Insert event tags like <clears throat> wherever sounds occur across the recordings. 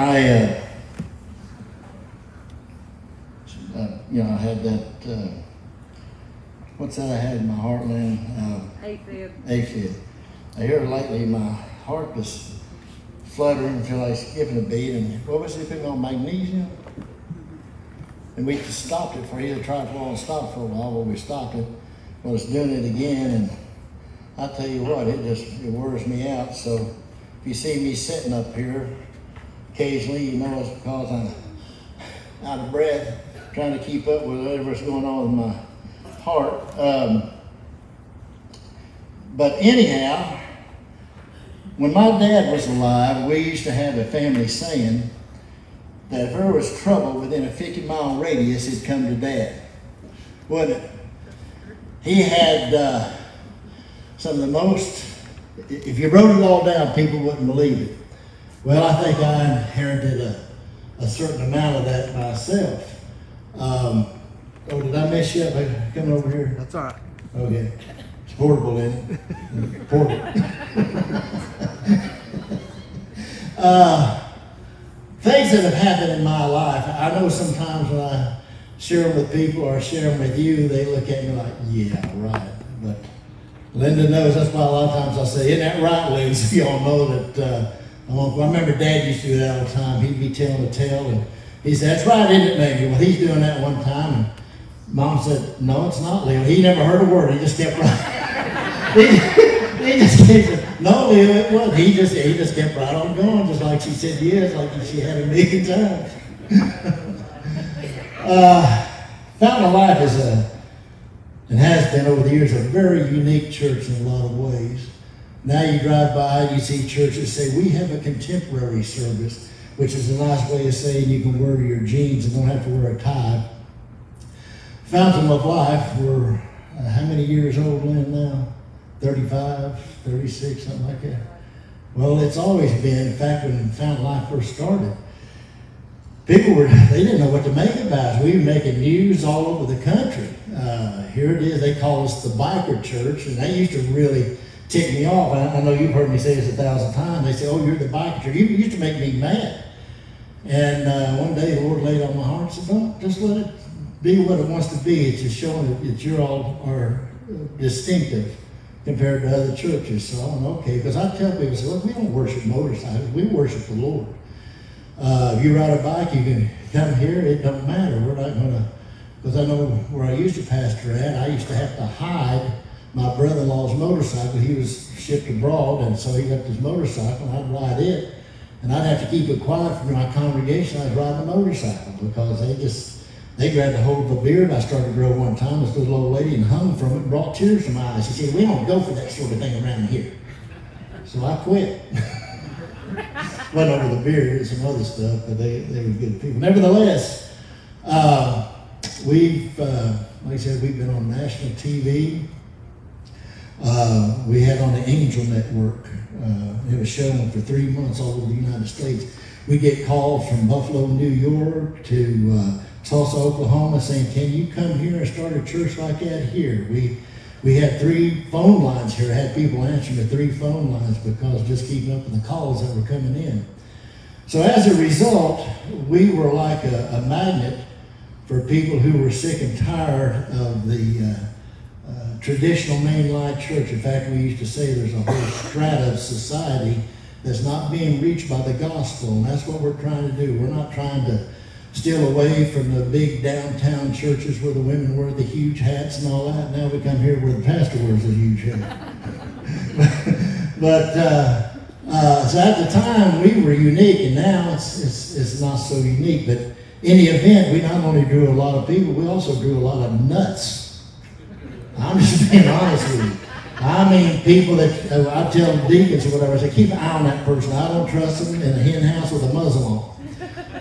I, uh, you know, I had that, uh, what's that I had in my heartland? Uh, AFib. AFib. I hear lately my heart was fluttering, feel like skipping a beat, and what was it putting on magnesium? And we just stopped it for either tried for and stopped for a while, but we stopped it. Well, it's doing it again, and I tell you what, it just it wears me out. So if you see me sitting up here occasionally, you know it's because I'm out of breath, trying to keep up with whatever's going on in my heart. Um, but anyhow, when my dad was alive, we used to have a family saying that if there was trouble within a 50 mile radius, it'd come to dad. Wouldn't it? He had uh, some of the most, if you wrote it all down, people wouldn't believe it. Well, I think I inherited a, a certain amount of that myself. Um, oh, did I mess you up coming over here? That's all right. Okay. It's portable in it. Portable. uh, things that have happened in my life, I know sometimes when I share them with people or share them with you, they look at me like, yeah, right. But Linda knows that's why a lot of times I say, isn't that right, Linda? <laughs> Y'all know that. Uh, I remember Dad used to do that all the time. He'd be telling a tale, and he said, "That's right, isn't it, baby?" Well, he's doing that one time, and Mom said, "No, it's not, Leo." He never heard a word. He just kept right. <laughs> he, he just kept, no, Leo, it was. He just he just kept right on going, just like she said yes, like she had a million times. <laughs> uh, Fountain of Life is a and has been over the years a very unique church in a lot of ways. Now you drive by and you see churches say, we have a contemporary service, which is a nice way of saying you can wear your jeans and don't have to wear a tie. Fountain of Life, we're uh, how many years old, Lynn, now? 35, 36, something like that. Well, it's always been, in fact, when Fountain of Life first started, people were, <laughs> they didn't know what to make about us. We were making news all over the country. Uh, here it is, they call us the biker church, and they used to really tick me off. I, I, know you've heard me say this a thousand times. They say, "Oh, you're the biker church." You used to make me mad. And uh, one day the Lord laid on my heart and said, "Don't just let it be what it wants to be. It's just showing that you're all are distinctive compared to other churches." So I'm okay because I tell people, "Say, look, we don't worship motorcycles. We worship the Lord. Uh, if you ride a bike, you can come here. It don't matter. We're not to." Because I know where I used to pastor at, I used to have to hide my brother-in-law's motorcycle. He was shipped abroad, and so he left his motorcycle, and I'd ride it. And I'd have to keep it quiet from my congregation. I'd ride the motorcycle because they just, they grabbed a hold of a beard I started to grow one time, this little old lady, and hung from it and brought tears to my eyes. She said, we don't go for that sort of thing around here. So I quit. <laughs> Wasn't over the beard and some other stuff, but they, they were good people. Nevertheless, uh, we've, uh, like I said, we've been on national TV. Uh, we had on the Angel Network. Uh, it was shown for three months all over the United States. We get calls from Buffalo, New York to uh, Tulsa, Oklahoma saying, can you come here and start a church like that here? We, we had three phone lines here. Had people answering the three phone lines because just keeping up with the calls that were coming in. So as a result, we were like a, a magnet for people who were sick and tired of the uh, traditional mainline church. In fact, we used to say there's a whole strata of society that's not being reached by the gospel, and that's what we're trying to do. We're not trying to steal away from the big downtown churches where the women wear the huge hats and all that. Now we come here where the pastor wears a huge hat. <laughs> but uh, uh, so at the time we were unique, and now it's, it's, it's not so unique. But in the event, we not only drew a lot of people, we also drew a lot of nuts I'm just being honest with you. I mean, people that uh, I tell them deacons or whatever, I say, keep an eye on that person. I don't trust them in a hen house with a muzzle on.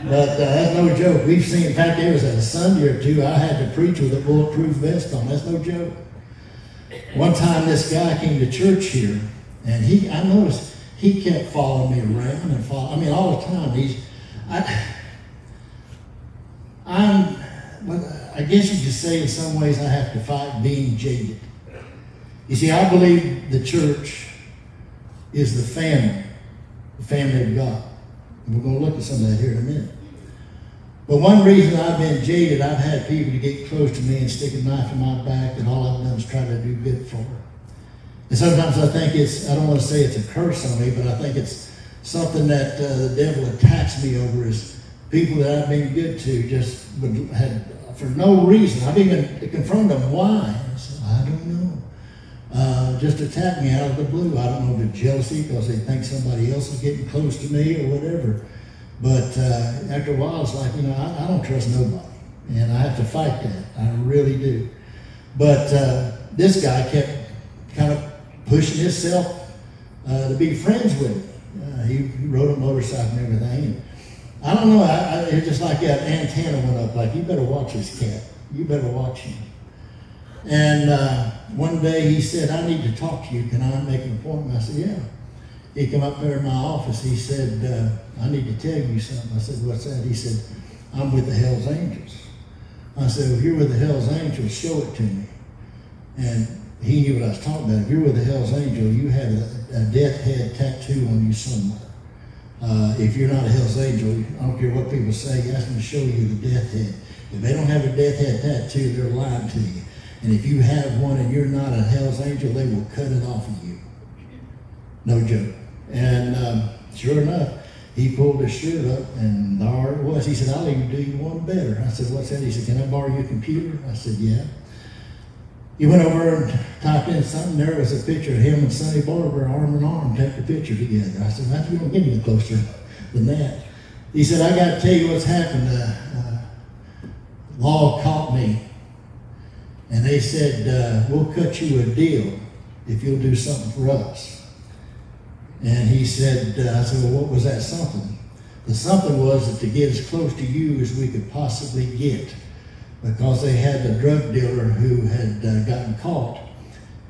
But uh, that's no joke. We've seen, in fact, there was a Sunday or two I had to preach with a bulletproof vest on. That's no joke. One time this guy came to church here, and he, I noticed he kept following me around and follow. I mean, all the time. He's, I, I'm, I guess you could say in some ways I have to fight being jaded. You see, I believe the church is the family, the family of God. And We're going to look at some of that here in a minute. But one reason I've been jaded, I've had people to get close to me and stick a knife in my back, and all I've done is try to do good for them. And sometimes I think it's, I don't want to say it's a curse on me, but I think it's something that uh, the devil attacks me over is people that I've been good to just had, for no reason. I've even confronted them, why? I said, I don't know. Uh, just attack me out of the blue. I don't know if it's jealousy because they think somebody else is getting close to me or whatever. But uh, after a while, it's like, you know, I, I, don't trust nobody. And I have to fight that. I really do. But uh, this guy kept kind of pushing himself uh, to be friends with me. Uh, he, rode a motorcycle and everything. I don't know, I, I, it's just like that antenna went up, like, you better watch this cat. You better watch him. And uh, one day he said, I need to talk to you. Can I make an appointment? I said, yeah. He come up there in my office. He said, uh, I need to tell you something. I said, what's that? He said, I'm with the Hells Angels. I said, well, if you're with the Hells Angels, show it to me. And he knew what I was talking about. If you're with the Hell's Angel, you have a, a death head tattoo on you somewhere. Uh, if you're not a Hell's Angel, I don't care what people say, ask them to show you the death head. If they don't have a death head tattoo, they're lying to you. And if you have one and you're not a Hell's Angel, they will cut it off of you. No joke. And um, sure enough, he pulled his shirt up, and there it was. He said, I'll even do you one better. I said, What's that? He said, Can I borrow your computer? I said, Yeah. He went over and typed in something. There was a picture of him and Sonny Barger arm in arm, take the picture together. I said, "That's going to get any closer than that." He said, "I got to tell you what's happened. Uh, uh, law caught me, and they said uh, we'll cut you a deal if you'll do something for us." And he said, uh, "I said, well, what was that something?" The something was that to get as close to you as we could possibly get because they had a drug dealer who had uh, gotten caught.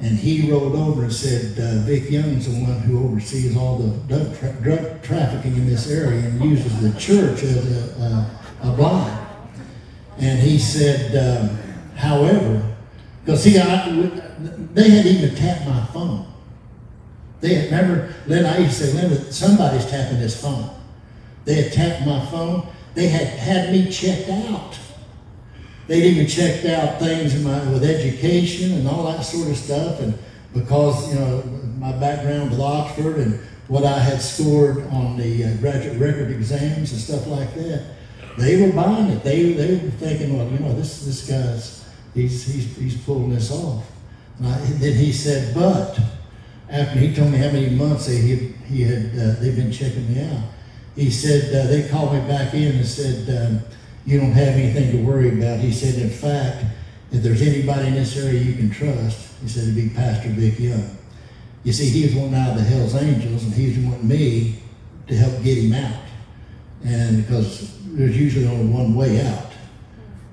And he rolled over and said, uh, Vic Young's the one who oversees all the drug, tra- drug, trafficking in this area and uses the church as a, a blind. And he said, um, however, because see, I, they hadn't even tapped my phone. They had, never, Lynn, I used to say, Lynn, somebody's tapping this phone. They had tapped my phone. They had had me checked out. They'd even checked out things my, with education and all that sort of stuff. And because, you know, my background with Oxford and what I had scored on the uh, graduate record exams and stuff like that, they were buying it. They, they were thinking, well, you know, this, this guy's, he's, he's, he's pulling this off. And, I, then he said, but after he told me how many months they, he, he had, uh, they've been checking me out, he said, uh, they called me back in and said, um, you don't have anything to worry about. He said, in fact, if there's anybody in this area you can trust, he said it'd be Pastor Vic Young. You see, he was out of the Hell's Angels, and he was wanting me to help get him out. And because there's usually only one way out,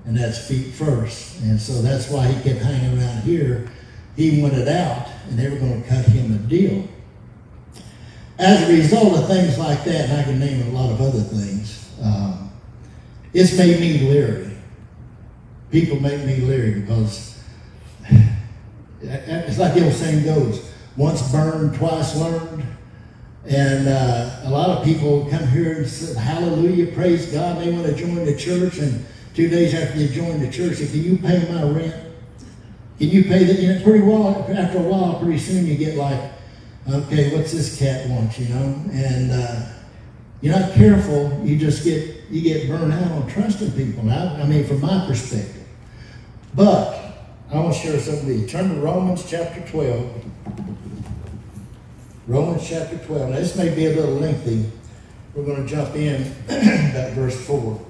and that's feet first. And so that's why he kept hanging around here. He wanted out, and they were going to cut him a deal. As a result of things like that, and I can name a lot of other things, um, it's made me leery. People make me leery because <sighs> it's like the old saying goes once burned, twice learned. And uh, a lot of people come here and say, Hallelujah, praise God. They want to join the church. And two days after they join the church, say, Can you pay my rent? Can you pay that? You know, pretty well, after a while, pretty soon you get like, okay, what's this cat want, you know? And uh, you're not careful, you just get you get burned out on trusting people. Now, I mean, from my perspective. But I want to share something with you. Turn to Romans chapter 12. Romans chapter 12. Now, this may be a little lengthy. We're going to jump in <clears throat> at verse 4.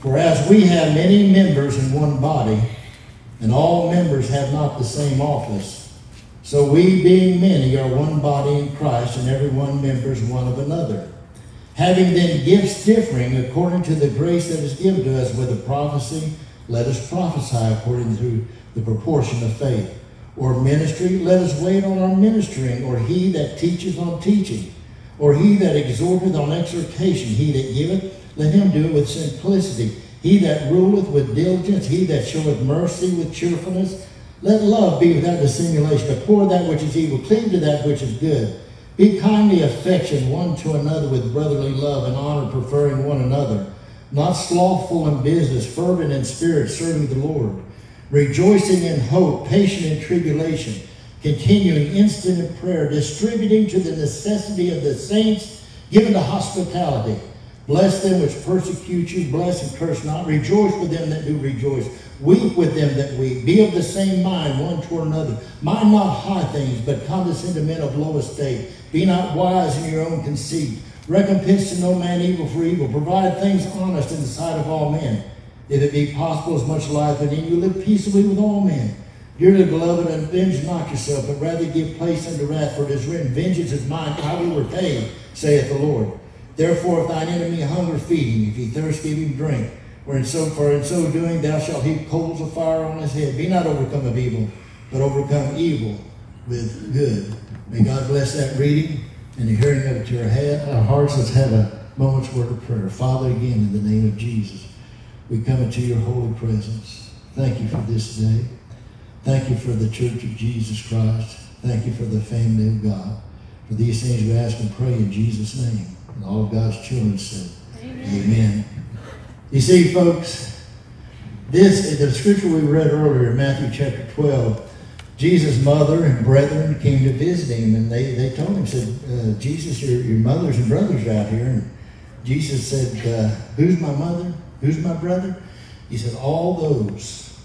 For as we have many members in one body, and all members have not the same office, so we, being many, are one body in Christ, and every one members one of another. Having then gifts differing according to the grace that is given to us, a prophecy, let us prophesy according to the proportion of faith. Or ministry, let us wait on our ministering, or he that teacheth on teaching, or he that exhorteth on exhortation, he that giveth, let him do it with simplicity. He that ruleth with diligence, he that showeth mercy with cheerfulness, let love be without dissimulation. Abhor that which is evil, cleave to that which is good. Be kindly affectioned one to another with brotherly love and honor, preferring one another. Not slothful in business, fervent in spirit, serving the Lord. Rejoicing in hope, patient in tribulation, continuing instant in prayer, distributing to the necessity of the saints, given to hospitality. Bless them which persecute you, bless and curse not. Rejoice with them that do rejoice. Weep with them that weep. Be of the same mind one toward another. Mind not high things, but condescend to men of low estate. Be not wise in your own conceit. Recompense to no man evil for evil. Provide things honest in the sight of all men. If it be possible, as much life as in you, live peaceably with all men. Dearly beloved, avenge not yourself, but rather give place unto wrath, for it is written, Vengeance is mine, I will repay, saith the Lord. Therefore, if thine enemy hunger, feed him. If he thirst, give him drink. For in so, for in so doing, thou shalt heap coals of fire on his head. Be not overcome of evil, but overcome evil with good. May God bless that reading and the hearing of it to your head, our hearts. Let's have a moment's word of prayer. Father, again, in the name of Jesus, we come into your holy presence. Thank you for this day. Thank you for the church of Jesus Christ. Thank you for the family of God. For these things we ask and pray in Jesus' name. And all God's children said, Amen. Amen. You see, folks, this the scripture we read earlier, Matthew chapter 12, Jesus' mother and brethren came to visit him, and they, they told him, said, uh, Jesus, your, your mothers and brothers are out here. And Jesus said, uh, Who's my mother? Who's my brother? He said, All those,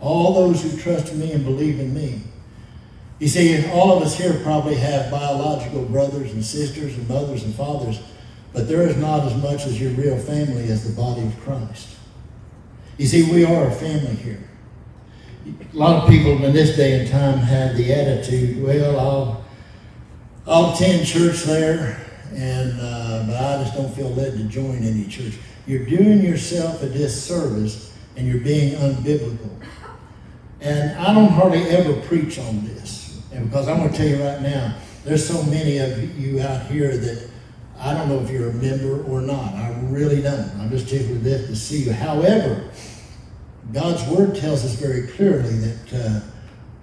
all those who trust in me and believe in me. You see, all of us here probably have biological brothers and sisters and mothers and fathers, but there is not as much as your real family as the body of Christ. You see, we are a family here. A lot of people in this day and time have the attitude, well, I'll, I'll attend church there, and uh, but I just don't feel led to join any church. You're doing yourself a disservice, and you're being unbiblical. And I don't hardly ever preach on this. And because I'm going to tell you right now, there's so many of you out here that I don't know if you're a member or not. I really don't. I'm just tickled to death to see you. However, God's word tells us very clearly that uh,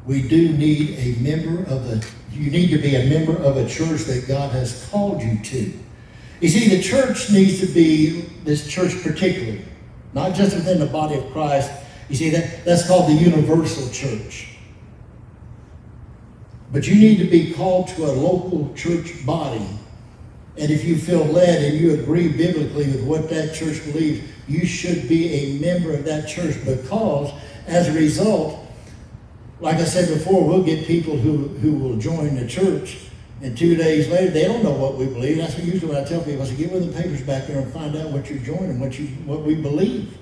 we do need a member of the. You need to be a member of a church that God has called you to. You see, the church needs to be this church particularly, not just within the body of Christ. You see that that's called the universal church. But you need to be called to a local church body. And if you feel led and you agree biblically with what that church believes, you should be a member of that church because as a result, like I said before, we'll get people who, who will join the church and two days later, they don't know what we believe. That's what usually what I tell people. I say, get with the papers back there and find out what you're joining, what you what we believe.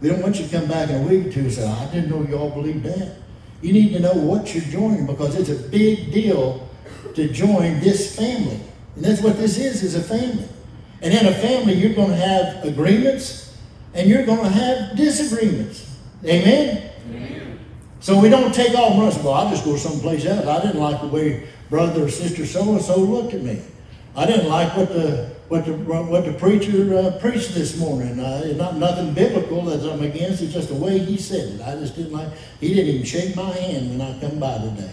We don't want you to come back in a week or two and say, oh, I didn't know y'all believed that. You need to know what you're joining because it's a big deal to join this family. And that's what this is, is a family. And in a family, you're going to have agreements and you're going to have disagreements. Amen? Amen. So we don't take off and run. Well, I'll just go someplace else. I didn't like the way brother or sister so-and-so looked at me. I didn't like what the what the what the preacher uh, preached this morning. Uh, it's not nothing biblical that I'm against. It's just the way he said it. I just didn't like. He didn't even shake my hand when I come by today.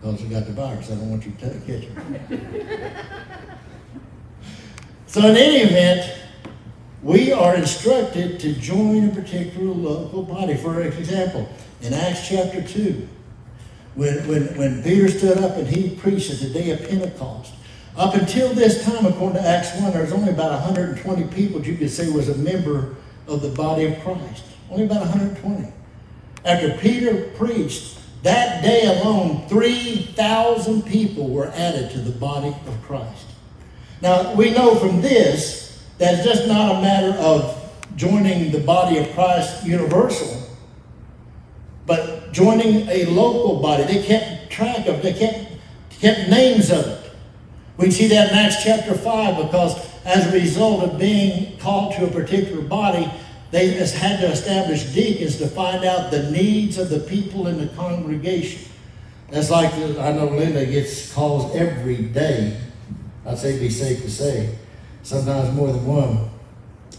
Because I got the virus. I don't want you to catch it. <laughs> so in any event, we are instructed to join a particular local body. For example, in Acts chapter two. When, when, when Peter stood up and he preached at the day of Pentecost, up until this time, according to Acts 1, there was only about 120 people you could say was a member of the body of Christ. Only about 120. After Peter preached, that day alone, 3,000 people were added to the body of Christ. Now, we know from this that it's just not a matter of joining the body of Christ universal, but joining a local body. They kept track of, they kept, kept names of it. We see that in Acts chapter 5 because as a result of being called to a particular body, they had to establish deacons to find out the needs of the people in the congregation. That's like, I know Linda gets calls every day. I'd say be safe to say. Sometimes more than one.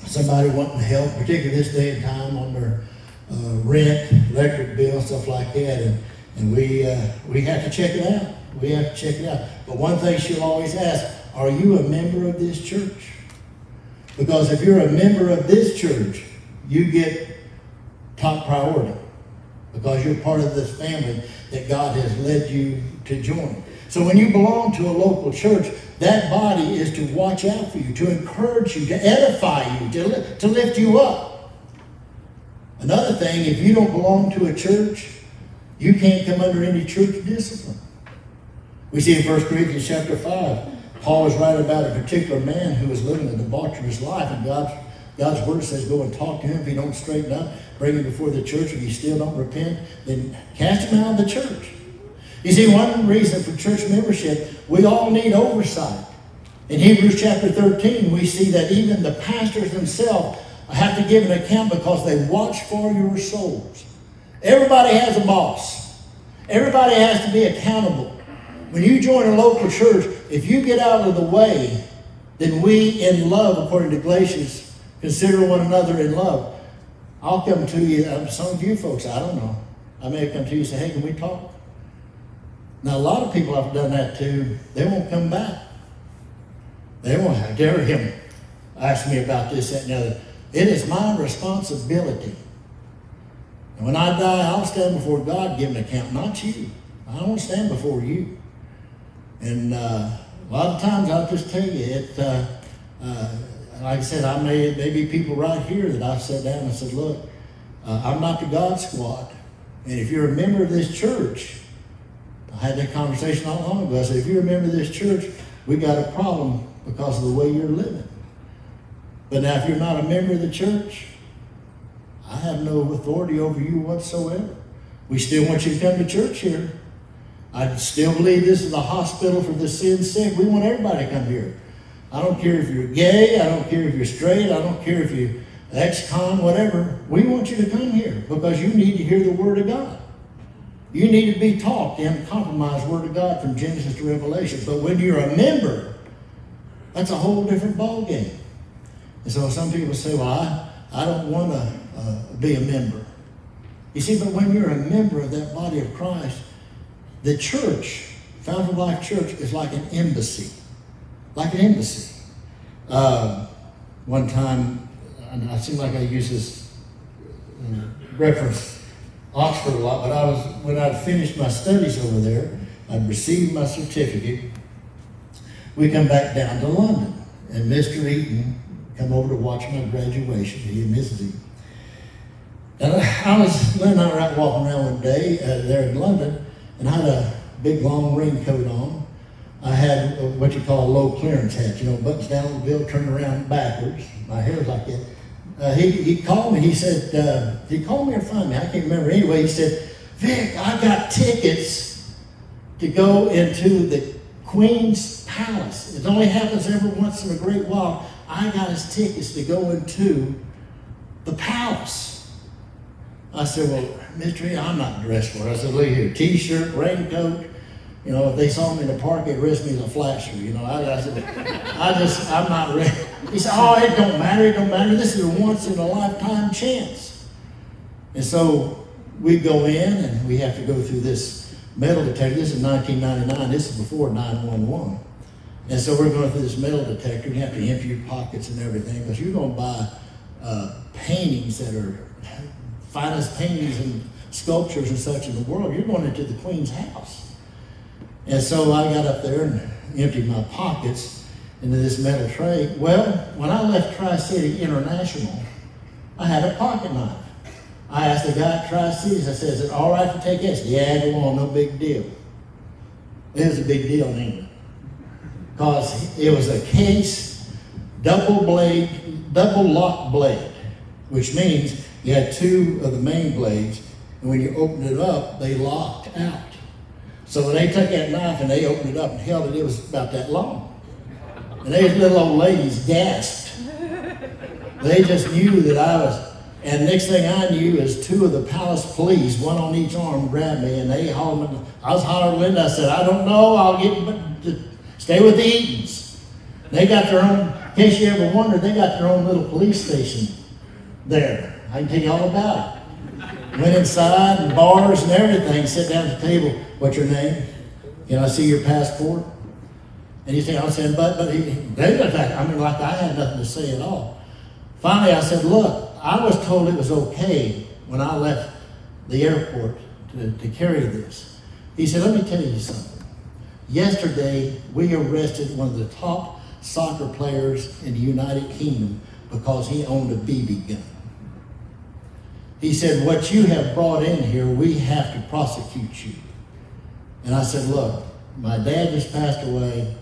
Somebody wanting help, particularly this day and time on their uh, rent, electric bill, stuff like that. And, and we, uh, we have to check it out. We have to check it out. But one thing she'll always ask, are you a member of this church? Because if you're a member of this church, you get top priority because you're part of this family that God has led you to join. So when you belong to a local church, that body is to watch out for you, to encourage you, to edify you, to, to lift you up. Another thing, if you don't belong to a church, you can't come under any church discipline. We see in 1 Corinthians chapter 5, Paul is writing about a particular man who was living a debaucherous life, and God's, God's word says, go and talk to him. If he don't straighten up, bring him before the church. If he still don't repent, then cast him out of the church. You see, one reason for church membership, we all need oversight. In Hebrews chapter 13, we see that even the pastors themselves have to give an account because they watch for your souls. Everybody has a boss. Everybody has to be accountable. When you join a local church, if you get out of the way, then we in love, according to Galatians, consider one another in love. I'll come to you, uh, some of you folks, I don't know. I may come to you and say, hey, can we talk? Now, a lot of people I've done that too. They won't come back. They won't dare him ask me about this, that, and the other. It is my responsibility. And when I die, I'll stand before God, give an account, not you. I don't stand before you. And uh, a lot of times I'll just tell you, it, uh, uh, like I said, I may, maybe people right here that I've sat down and said, look, uh, I'm not the God squad. And if you're a member of this church, I had that conversation not long ago. I said, if you're a member of this church, we got a problem because of the way you're living. But now, if you're not a member of the church, I have no authority over you whatsoever. We still want you to come to church here. I still believe this is a hospital for the sin sick. We want everybody to come here. I don't care if you're gay, I don't care if you're straight, I don't care if you're ex-con, whatever. We want you to come here because you need to hear the Word of God. You need to be taught the uncompromised Word of God from Genesis to Revelation. But when you're a member, that's a whole different ballgame. And so some people say, well, I, I don't want to uh, be a member. You see, but when you're a member of that body of Christ, the church, Fountain Life Church, is like an embassy. Like an embassy. Uh, one time, I seem like I use this reference Oxford a lot, but I was when I'd finished my studies over there, I'd received my certificate. We come back down to London, and Mr. Eaton come over to watch my graduation. He and Mrs. Eaton. And I, was Lynn and I were out walking around one day uh, there in London, and I had a big long raincoat on. I had what you call a low clearance hat, you know, buttons down the bill, turned around backwards. My hair was like that. Uh, he, he called me, he said, uh, he called me or find me? I can't remember. Anyway, he said, Vic, I got tickets to go into the Queen's Palace. It only happens every once in a great while. I got his tickets to go into the palace. I said, well, Mr. I'm not dressed for it. I said, look here, t-shirt, raincoat. You know, if they saw me in the park, they'd arrest me as a flasher. You know, I, I said, I just, I'm not ready. He said, oh, it don't matter, it don't matter. This is a once in a lifetime chance. And so we go in and we have to go through this metal detector. This is 1999. This is before 911. And so we're going through this metal detector. You have to empty your pockets and everything because you're going to buy uh, paintings that are finest paintings and sculptures and such in the world. You're going into the Queen's house. And so I got up there and emptied my pockets into this metal tray. Well, when I left Tri City International, I had a pocket knife. I asked the guy at Tri Cities, I said, Is it all right to take this? Yeah, go on, no big deal. It was a big deal in England. Because it was a case, double blade, double lock blade, which means you had two of the main blades, and when you opened it up, they locked out. So when they took that knife and they opened it up and held it, it was about that long. And these little old ladies gasped. They just knew that I was. And next thing I knew is two of the palace police, one on each arm, grabbed me and they hauled me. I was hollering. I said, I don't know. I'll get, stay with the Eatons. They got their own, in case you ever wondered, they got their own little police station there. I can tell you all about it. Went inside and bars and everything, sit down at the table. What's your name? Can I see your passport? And he said, I said, but, but he, they looked like, I mean, like I had nothing to say at all. Finally, I said, look, I was told it was okay when I left the airport to, to carry this. He said, let me tell you something. Yesterday, we arrested one of the top soccer players in the United Kingdom because he owned a BB gun. He said, What you have brought in here, we have to prosecute you. And I said, Look, my dad just passed away.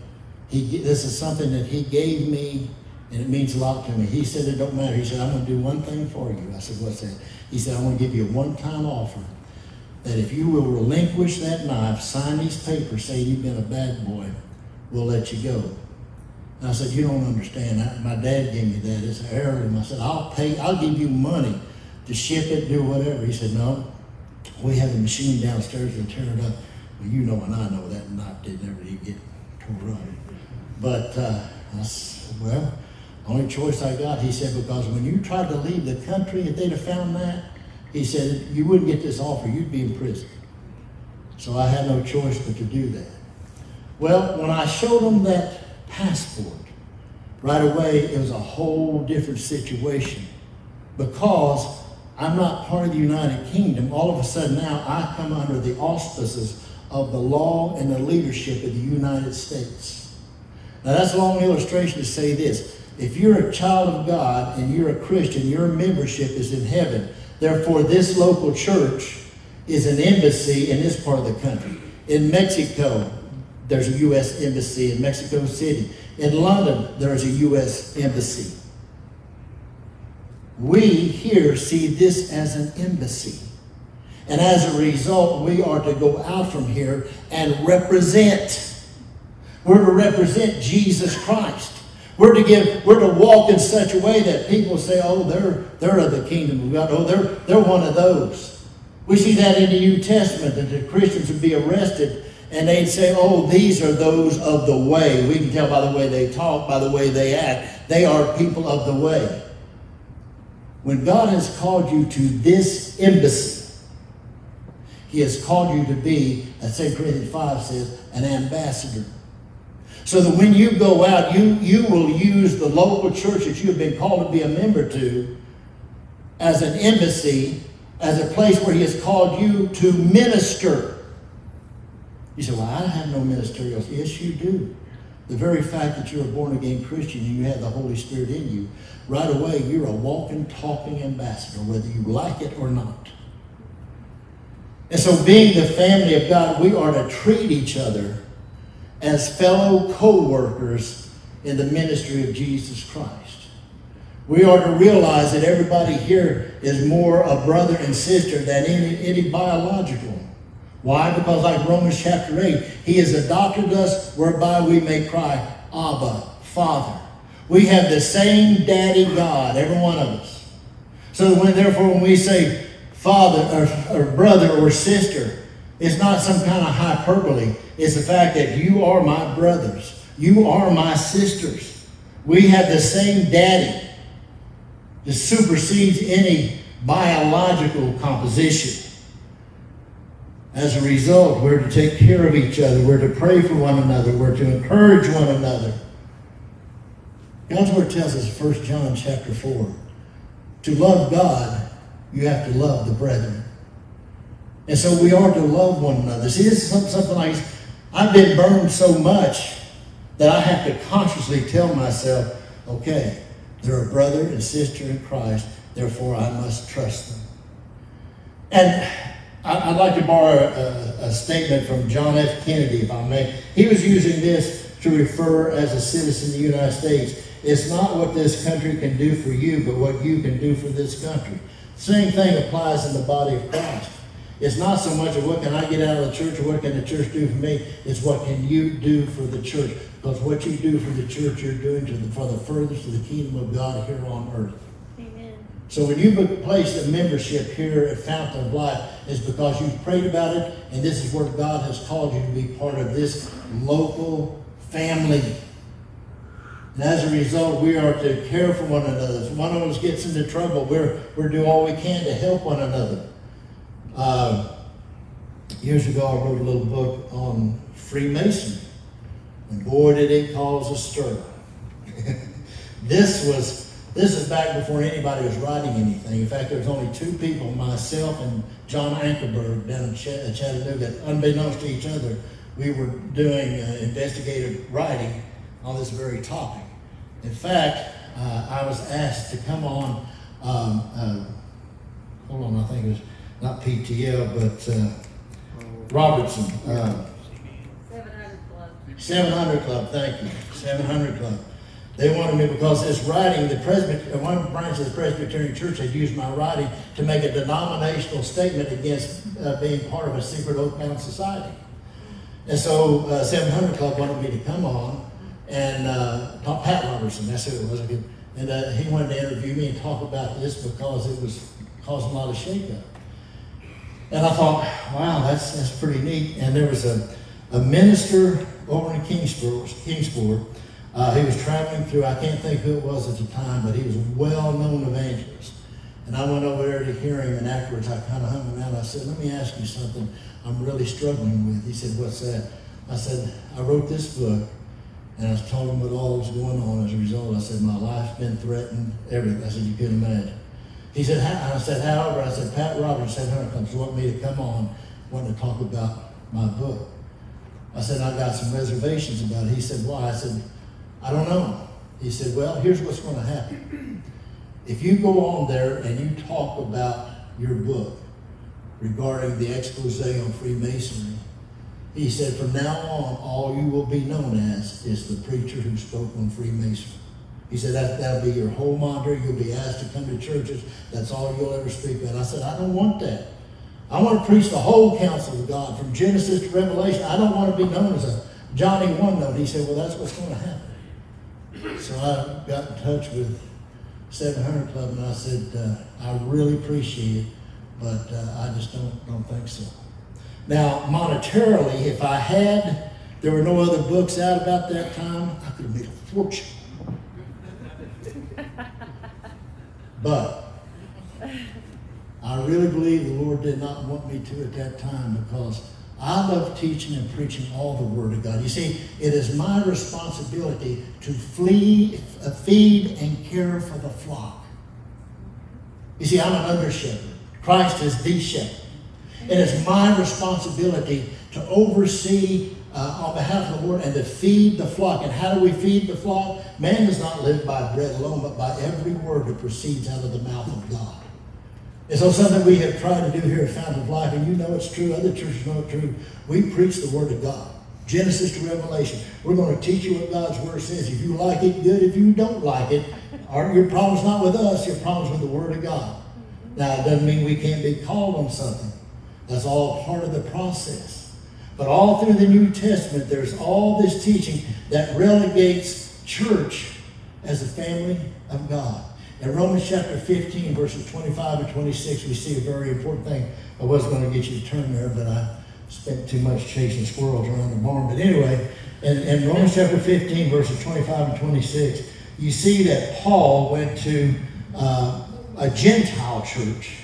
He, this is something that he gave me, and it means a lot to me. He said, It don't matter. He said, I'm going to do one thing for you. I said, What's that? He said, I'm going to give you a one time offer that if you will relinquish that knife, sign these papers, say you've been a bad boy, we'll let you go. And I said, You don't understand. I, my dad gave me that. It's an heirloom. I said, I'll pay, I'll give you money to ship it, do whatever. He said, No, we have a machine downstairs to tear it up. Well, you know and I know that knife didn't ever get tore up. But uh, I said, Well, only choice I got, he said, because when you tried to leave the country, if they'd have found that, he said, you wouldn't get this offer, you'd be in prison. So I had no choice but to do that. Well, when I showed him that passport, right away it was a whole different situation because I'm not part of the United Kingdom. All of a sudden now I come under the auspices of the law and the leadership of the United States. Now that's a long illustration to say this. If you're a child of God and you're a Christian, your membership is in heaven. Therefore, this local church is an embassy in this part of the country. In Mexico, there's a U.S. embassy in Mexico City. In London, there's a U.S. embassy. We here see this as an embassy. And as a result, we are to go out from here and represent. We're to represent Jesus Christ. We're to give, we're to walk in such a way that people say, oh, they're they're of the kingdom of God. Oh, they're they're one of those. We see that in the New Testament that the Christians would be arrested and they'd say, oh, these are those of the way. We can tell by the way they talk, by the way they act. They are people of the way. When God has called you to this embassy, He has called you to be, as 2 Corinthians 5 says, an ambassador. So that when you go out, you, you will use the local church that you have been called to be a member to as an embassy, as a place where He has called you to minister. You say, Well, I have no ministerial. Yes, you do. The very fact that you're a born again Christian and you have the Holy Spirit in you, right away you're a walking, talking ambassador, whether you like it or not. And so, being the family of God, we are to treat each other as fellow co workers in the ministry of Jesus Christ. We are to realize that everybody here is more a brother and sister than any, any biological. Why? Because, like Romans chapter 8, He has adopted us whereby we may cry, Abba, Father. We have the same daddy God, every one of us. So when therefore when we say father or, or brother or sister, it's not some kind of hyperbole. It's the fact that you are my brothers. You are my sisters. We have the same daddy. That supersedes any biological composition. As a result, we're to take care of each other. We're to pray for one another. We're to encourage one another. God's word tells us, 1 John chapter 4, to love God, you have to love the brethren. And so we are to love one another. See, this is something like I've been burned so much that I have to consciously tell myself, okay, they're a brother and sister in Christ, therefore I must trust them. And I'd like to borrow a, a statement from John F. Kennedy, if I may. He was using this to refer as a citizen of the United States. It's not what this country can do for you, but what you can do for this country. Same thing applies in the body of Christ. It's not so much of what can I get out of the church or what can the church do for me. It's what can you do for the church. Because what you do for the church, you're doing to the, for the furthest of the kingdom of God here on earth. Amen. So when you've placed a membership here at Fountain of Life, it's because you've prayed about it, and this is where God has called you to be part of this local family. And as a result, we are to care for one another. If one of us gets into trouble, we're, we're do all we can to help one another. Uh, years ago, I wrote a little book on Freemasonry. And boy, did it cause a stir. <laughs> this was this is back before anybody was writing anything. In fact, there was only two people, myself and John Ankerberg down in Chattanooga, unbeknownst to each other, we were doing uh, investigative writing on this very topic. In fact, uh, I was asked to come on, um, uh, hold on, I think it was not PTL, but uh, Robertson. Uh, 700 Club. 700 Club, thank you. 700 Club. They wanted me because this writing, the Presbyter, one branch of the Presbyterian Church had used my writing to make a denominational statement against uh, being part of a secret oathbound society. And so uh, 700 Club wanted me to come on and uh, Pat Robertson, that's who it was. And uh, he wanted to interview me and talk about this because it was causing a lot of shakeup. And I thought, wow, that's, that's pretty neat. And there was a, a minister over in Kingsport, Kingsport uh, he was traveling through, I can't think who it was at the time, but he was a well-known evangelist. And I went over there to hear him, and afterwards I kind of hung around. I said, let me ask you something I'm really struggling with. He said, what's that? I said, I wrote this book, and I told him what all was going on as a result. I said, my life's been threatened, everything. I said, you couldn't imagine. He said, I said, however, I said, Pat Roberts said, Hunter comes want me to come on, wanting to talk about my book. I said, I got some reservations about it. He said, why? I said, I don't know. He said, Well, here's what's going to happen. If you go on there and you talk about your book regarding the expose on Freemasonry, he said, From now on, all you will be known as is the preacher who spoke on Freemasonry. He said, that, That'll be your whole monitor. You'll be asked to come to churches. That's all you'll ever speak about. I said, I don't want that. I want to preach the whole counsel of God from Genesis to Revelation. I don't want to be known as a Johnny One Note. He said, Well, that's what's going to happen. So I got in touch with 700 Club and I said, uh, I really appreciate it, but uh, I just don't, don't think so. Now, monetarily, if I had, there were no other books out about that time, I could have made a fortune. But I really believe the Lord did not want me to at that time because I love teaching and preaching all the Word of God. You see, it is my responsibility to flee, uh, feed and care for the flock. You see, I'm an under shepherd. Christ is the shepherd. It is my responsibility to oversee uh, on behalf of the Lord and to feed the flock. And how do we feed the flock? Man does not live by bread alone, but by every word that proceeds out of the mouth of God. And so something we have tried to do here at Fountain of Life, and you know it's true, other churches know it's true. We preach the Word of God. Genesis to Revelation. We're going to teach you what God's Word says. If you like it, good. If you don't like it, our, your problem's not with us, your problem's with the Word of God. Now, it doesn't mean we can't be called on something. That's all part of the process. But all through the New Testament, there's all this teaching that relegates church as a family of God. In Romans chapter 15, verses 25 and 26, we see a very important thing. I was going to get you to turn there, but I spent too much chasing squirrels around the barn. But anyway, in, in Romans chapter 15, verses 25 and 26, you see that Paul went to uh, a Gentile church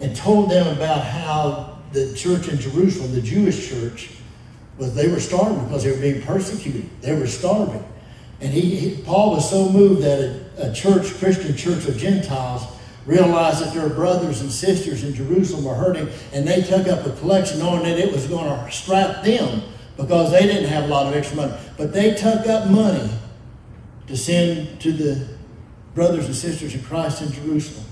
and told them about how the church in Jerusalem, the Jewish church, was they were starving because they were being persecuted. They were starving. And he, he Paul was so moved that it, a church, Christian church of Gentiles, realized that their brothers and sisters in Jerusalem were hurting, and they took up a collection knowing that it was going to strap them because they didn't have a lot of extra money. But they took up money to send to the brothers and sisters in Christ in Jerusalem,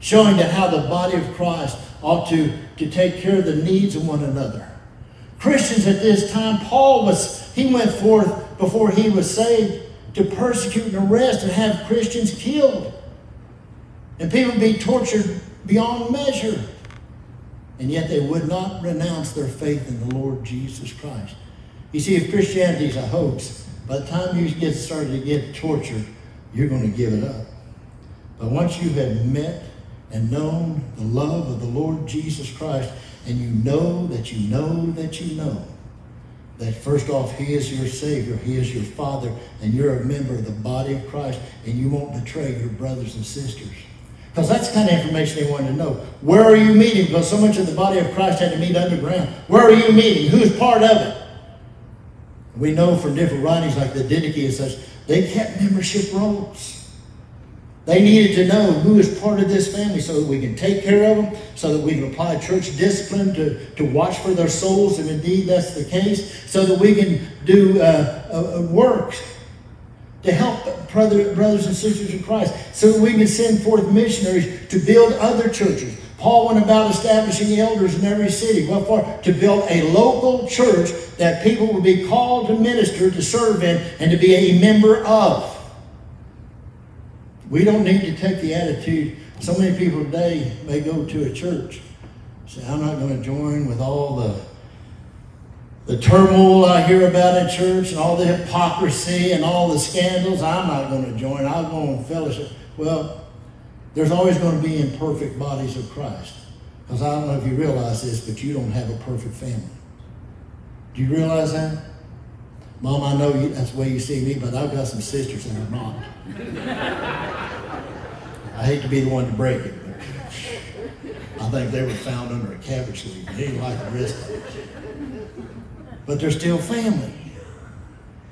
showing that how the body of Christ ought to, to take care of the needs of one another. Christians at this time, Paul was, he went forth before he was saved to persecute and arrest and have Christians killed. And people be tortured beyond measure. And yet they would not renounce their faith in the Lord Jesus Christ. You see, if Christianity is a hoax, by the time you get started to get tortured, you're going to give it up. But once you have met and known the love of the Lord Jesus Christ, and you know that you know that you know that first off, He is your Savior, He is your Father, and you're a member of the body of Christ, and you won't betray your brothers and sisters. Because that's the kind of information they wanted to know. Where are you meeting? Because so much of the body of Christ had to meet underground. Where are you meeting? Who's part of it? We know from different writings like the Didache and such, they kept membership rolls. They needed to know who is part of this family so that we can take care of them, so that we can apply church discipline to, to watch for their souls, if indeed that's the case, so that we can do uh, uh, uh work to help brother, brothers and sisters in Christ, so that we can send forth missionaries to build other churches. Paul went about establishing elders in every city. What for? To build a local church that people would be called to minister, to serve in, and to be a member of. We don't need to take the attitude. So many people today may go to a church, say, I'm not going to join with all the the turmoil I hear about in church and all the hypocrisy and all the scandals, I'm not going to join. I'll go on fellowship. Well, there's always going to be imperfect bodies of Christ. Because I don't know if you realize this, but you don't have a perfect family. Do you realize that? Mom, I know you, that's the way you see me, but I've got some sisters that are. I hate to be the one to break it, but I think they were found under a cabbage leaf. They didn't like the of it but they're still family.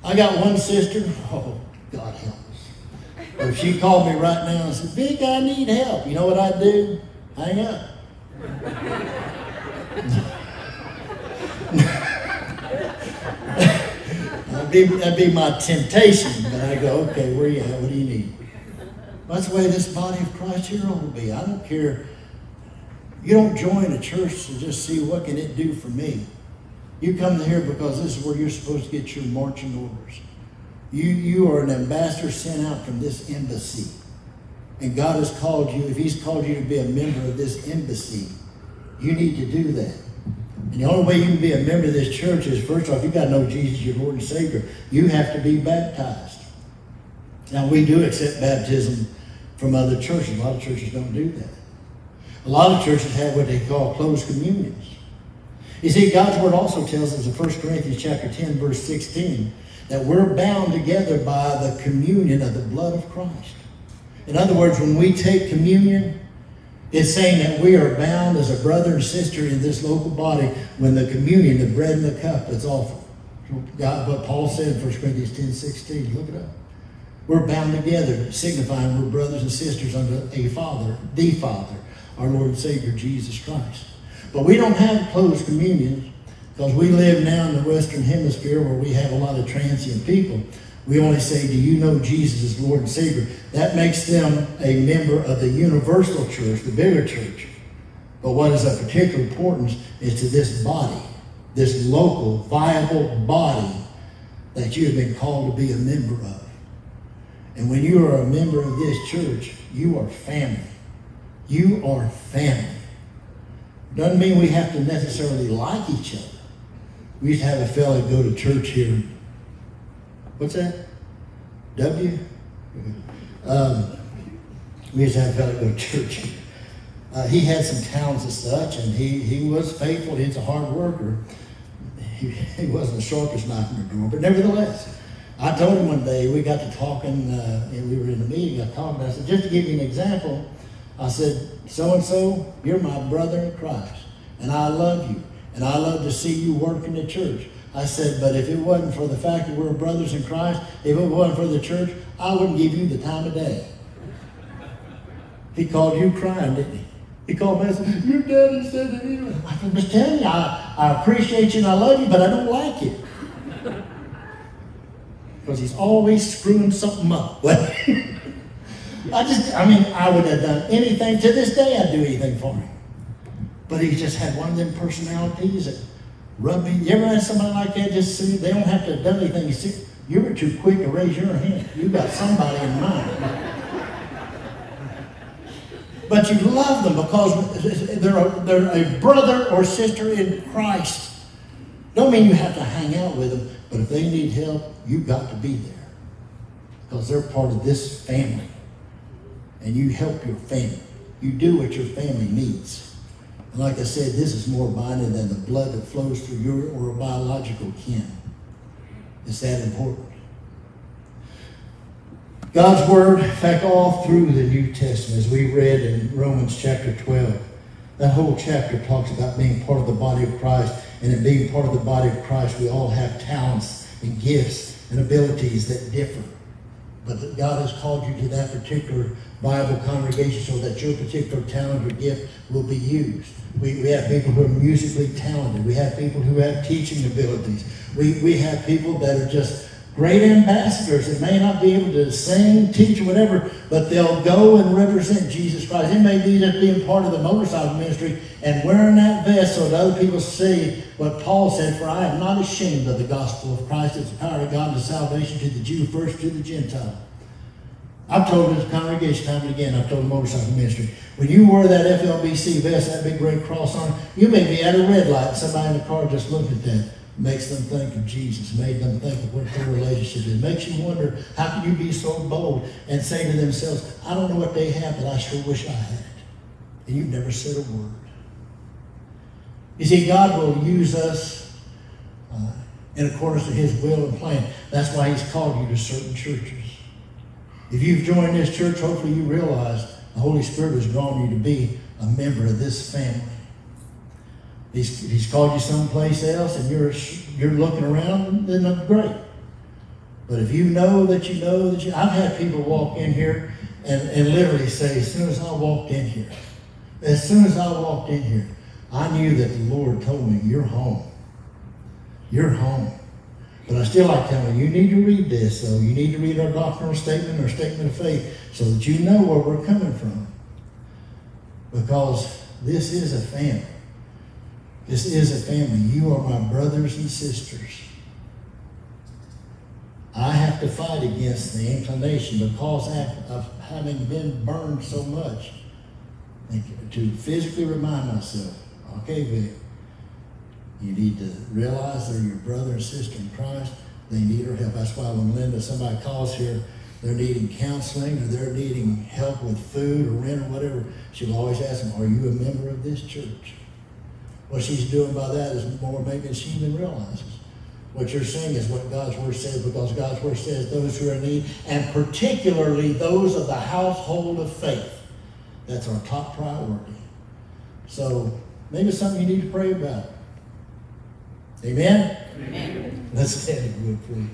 I got one sister, oh, God help us. If she called me right now and said, Vic, I need help, you know what I'd do? Hang up. That'd, be, that'd be my temptation, but I go, okay, where you at? What do you need? That's the way this body of Christ here ought to be. I don't care. You don't join a church to just see what can it do for me. You come here because this is where you're supposed to get your marching orders. You, you are an ambassador sent out from this embassy. And God has called you, if He's called you to be a member of this embassy, you need to do that. And the only way you can be a member of this church is, first off, you've got to know Jesus, your Lord and Savior. You have to be baptized. Now, we do accept baptism from other churches. A lot of churches don't do that. A lot of churches have what they call closed communions. You see, God's word also tells us in 1 Corinthians chapter 10, verse 16, that we're bound together by the communion of the blood of Christ. In other words, when we take communion, it's saying that we are bound as a brother and sister in this local body when the communion, the bread and the cup, is offered. God, what Paul said in 1 Corinthians 10, 16, look it up. We're bound together, signifying we're brothers and sisters under a Father, the Father, our Lord and Savior, Jesus Christ. But we don't have closed communions because we live now in the Western Hemisphere where we have a lot of transient people. We only say, Do you know Jesus as Lord and Savior? That makes them a member of the universal church, the bigger church. But what is of particular importance is to this body, this local, viable body that you have been called to be a member of. And when you are a member of this church, you are family. You are family. Doesn't mean we have to necessarily like each other. We used to have a fellow go to church here. What's that? W? Um, we used to have a fellow go to church. Uh, he had some talents and such, and he, he was faithful. He's a hard worker. He, he wasn't the sharpest knife in the drawer, but nevertheless, I told him one day, we got to talking, uh, and we were in a meeting, I talked, I said, just to give you an example, I said, so and so, you're my brother in Christ, and I love you, and I love to see you work in the church. I said, but if it wasn't for the fact that we're brothers in Christ, if it wasn't for the church, I wouldn't give you the time of day. He called you crying, didn't he? He called me and said, Your daddy said that he was. I'm just telling you, I, I appreciate you and I love you, but I don't like you. Because he's always screwing something up. <laughs> I just, I mean, I would have done anything. To this day, I'd do anything for him. But he just had one of them personalities that rubbed me. You ever had somebody like that just see, they don't have to do anything. See, you were too quick to raise your hand. You got somebody in mind. But you love them because they're a, they're a brother or sister in Christ. Don't mean you have to hang out with them, but if they need help, you've got to be there because they're part of this family and you help your family. You do what your family needs. And like I said, this is more binding than the blood that flows through your or a biological kin. It's that important. God's Word, in fact, all through the New Testament, as we read in Romans chapter 12, that whole chapter talks about being part of the body of Christ. And in being part of the body of Christ, we all have talents and gifts and abilities that differ. But that God has called you to that particular Bible congregation so that your particular talent or gift will be used. We, we have people who are musically talented. We have people who have teaching abilities. We, we have people that are just great ambassadors that may not be able to sing, teach, whatever, but they'll go and represent Jesus Christ. It may be just being part of the motorcycle ministry and wearing that vest so that other people see what Paul said, For I am not ashamed of the gospel of Christ. It's the power of God to salvation to the Jew first, to the Gentile. I've told this congregation time and again, I've told the motorcycle ministry, when you wear that FLBC vest, that big red cross on, you may be at a red light. Somebody in the car just looked at that makes them think of Jesus, made them think of what their relationship is. Makes you wonder, how can you be so bold and say to themselves, I don't know what they have, but I sure wish I had it. And you've never said a word. You see, God will use us uh, in accordance to his will and plan. That's why he's called you to certain churches. If you've joined this church, hopefully you realize the Holy Spirit has drawn you to be a member of this family. He's, he's called you someplace else and you're, you're looking around, then that's great. But if you know that you know that you, I've had people walk in here and, and literally say, as soon as I walked in here, as soon as I walked in here, I knew that the Lord told me, you're home. You're home. But I still like telling you, you need to read this, so You need to read our doctrinal statement or statement of faith so that you know where we're coming from. Because this is a family. This is a family. You are my brothers and sisters. I have to fight against the inclination because of having been burned so much to physically remind myself, okay, Vic, you need to realize they're your brother and sister in Christ. They need our help. That's why when Linda, somebody calls here, they're needing counseling or they're needing help with food or rent or whatever, she'll always ask them, are you a member of this church? What she's doing by that is more maybe than she even realizes. What you're saying is what God's Word says because God's Word says those who are in need, and particularly those of the household of faith. That's our top priority. So maybe something you need to pray about. Amen? Amen. Let's stand and go, please.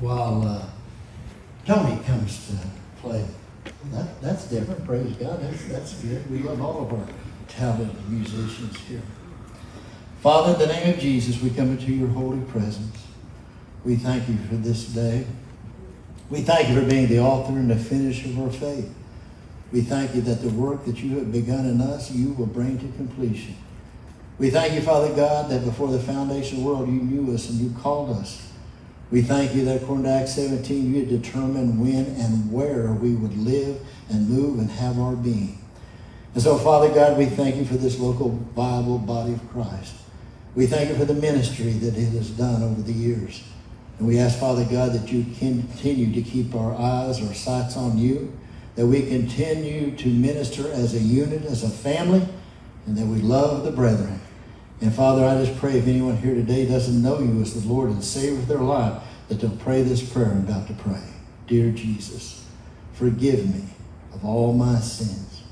While uh, Tony to uh, play. That, that's different. Praise God. That's, that's good. We love all of our talented musicians here. Father, in the name of Jesus, we come into your holy presence. We thank you for this day. We thank you for being the author and the finisher of our faith. We thank you that the work that you have begun in us, you will bring to completion. We thank you, Father God, that before the foundation of the world, you knew us and you called us. We thank you that according to Acts 17, you determined when and where we would live and move and have our being. And so, Father God, we thank you for this local Bible body of Christ. We thank you for the ministry that it has done over the years. And we ask, Father God, that you continue to keep our eyes, our sights on you, that we continue to minister as a unit, as a family, and that we love the brethren. And Father, I just pray if anyone here today doesn't know you as the Lord and Savior of their life, that they'll pray this prayer I'm about to pray. Dear Jesus, forgive me of all my sins.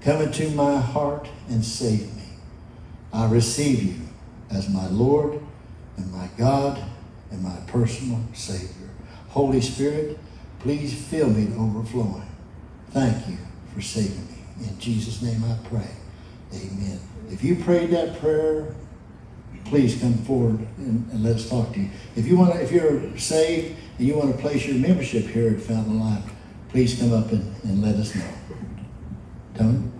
Come into my heart and save me. I receive you as my Lord and my God and my personal Savior. Holy Spirit, please fill me to overflowing. Thank you for saving me. In Jesus' name I pray. Amen. If you prayed that prayer, please come forward and, and let us talk to you. If you want, to, if you're saved and you want to place your membership here at Fountain Life, please come up and, and let us know. Tony.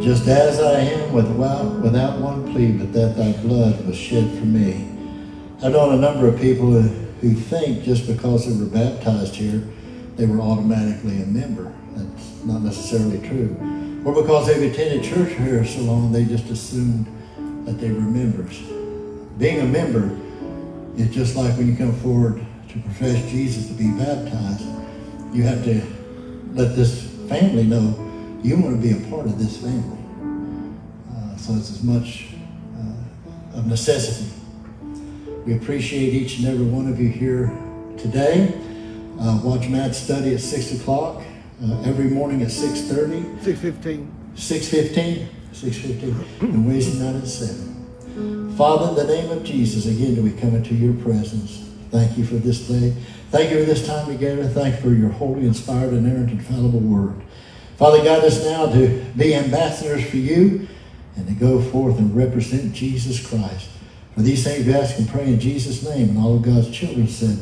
Just as I am without, without one plea, but that thy blood was shed for me. I know a number of people who, think just because they were baptized here, they were automatically a member. That's not necessarily true. Or because they've attended church here so long, they just assumed that they were members. Being a member is just like when you come forward to profess Jesus to be baptized, you have to let this family know you want to be a part of this family. Uh, so it's as much uh, of necessity. We appreciate each and every one of you here today. Uh, watch Matt's study at 6 o'clock, uh, every morning at 6.30, Six fifteen. 6.15, 6.15, and Wednesday night at 7. Father, in the name of Jesus, again do we come into your presence. Thank you for this day. Thank you for this time together. Thank you for your holy, inspired, inerrant, infallible word. Father, guide us now to be ambassadors for you and to go forth and represent Jesus Christ. For these things we ask and pray in Jesus' name. And all of God's children said,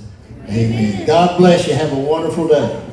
Amen. God bless you. Have a wonderful day.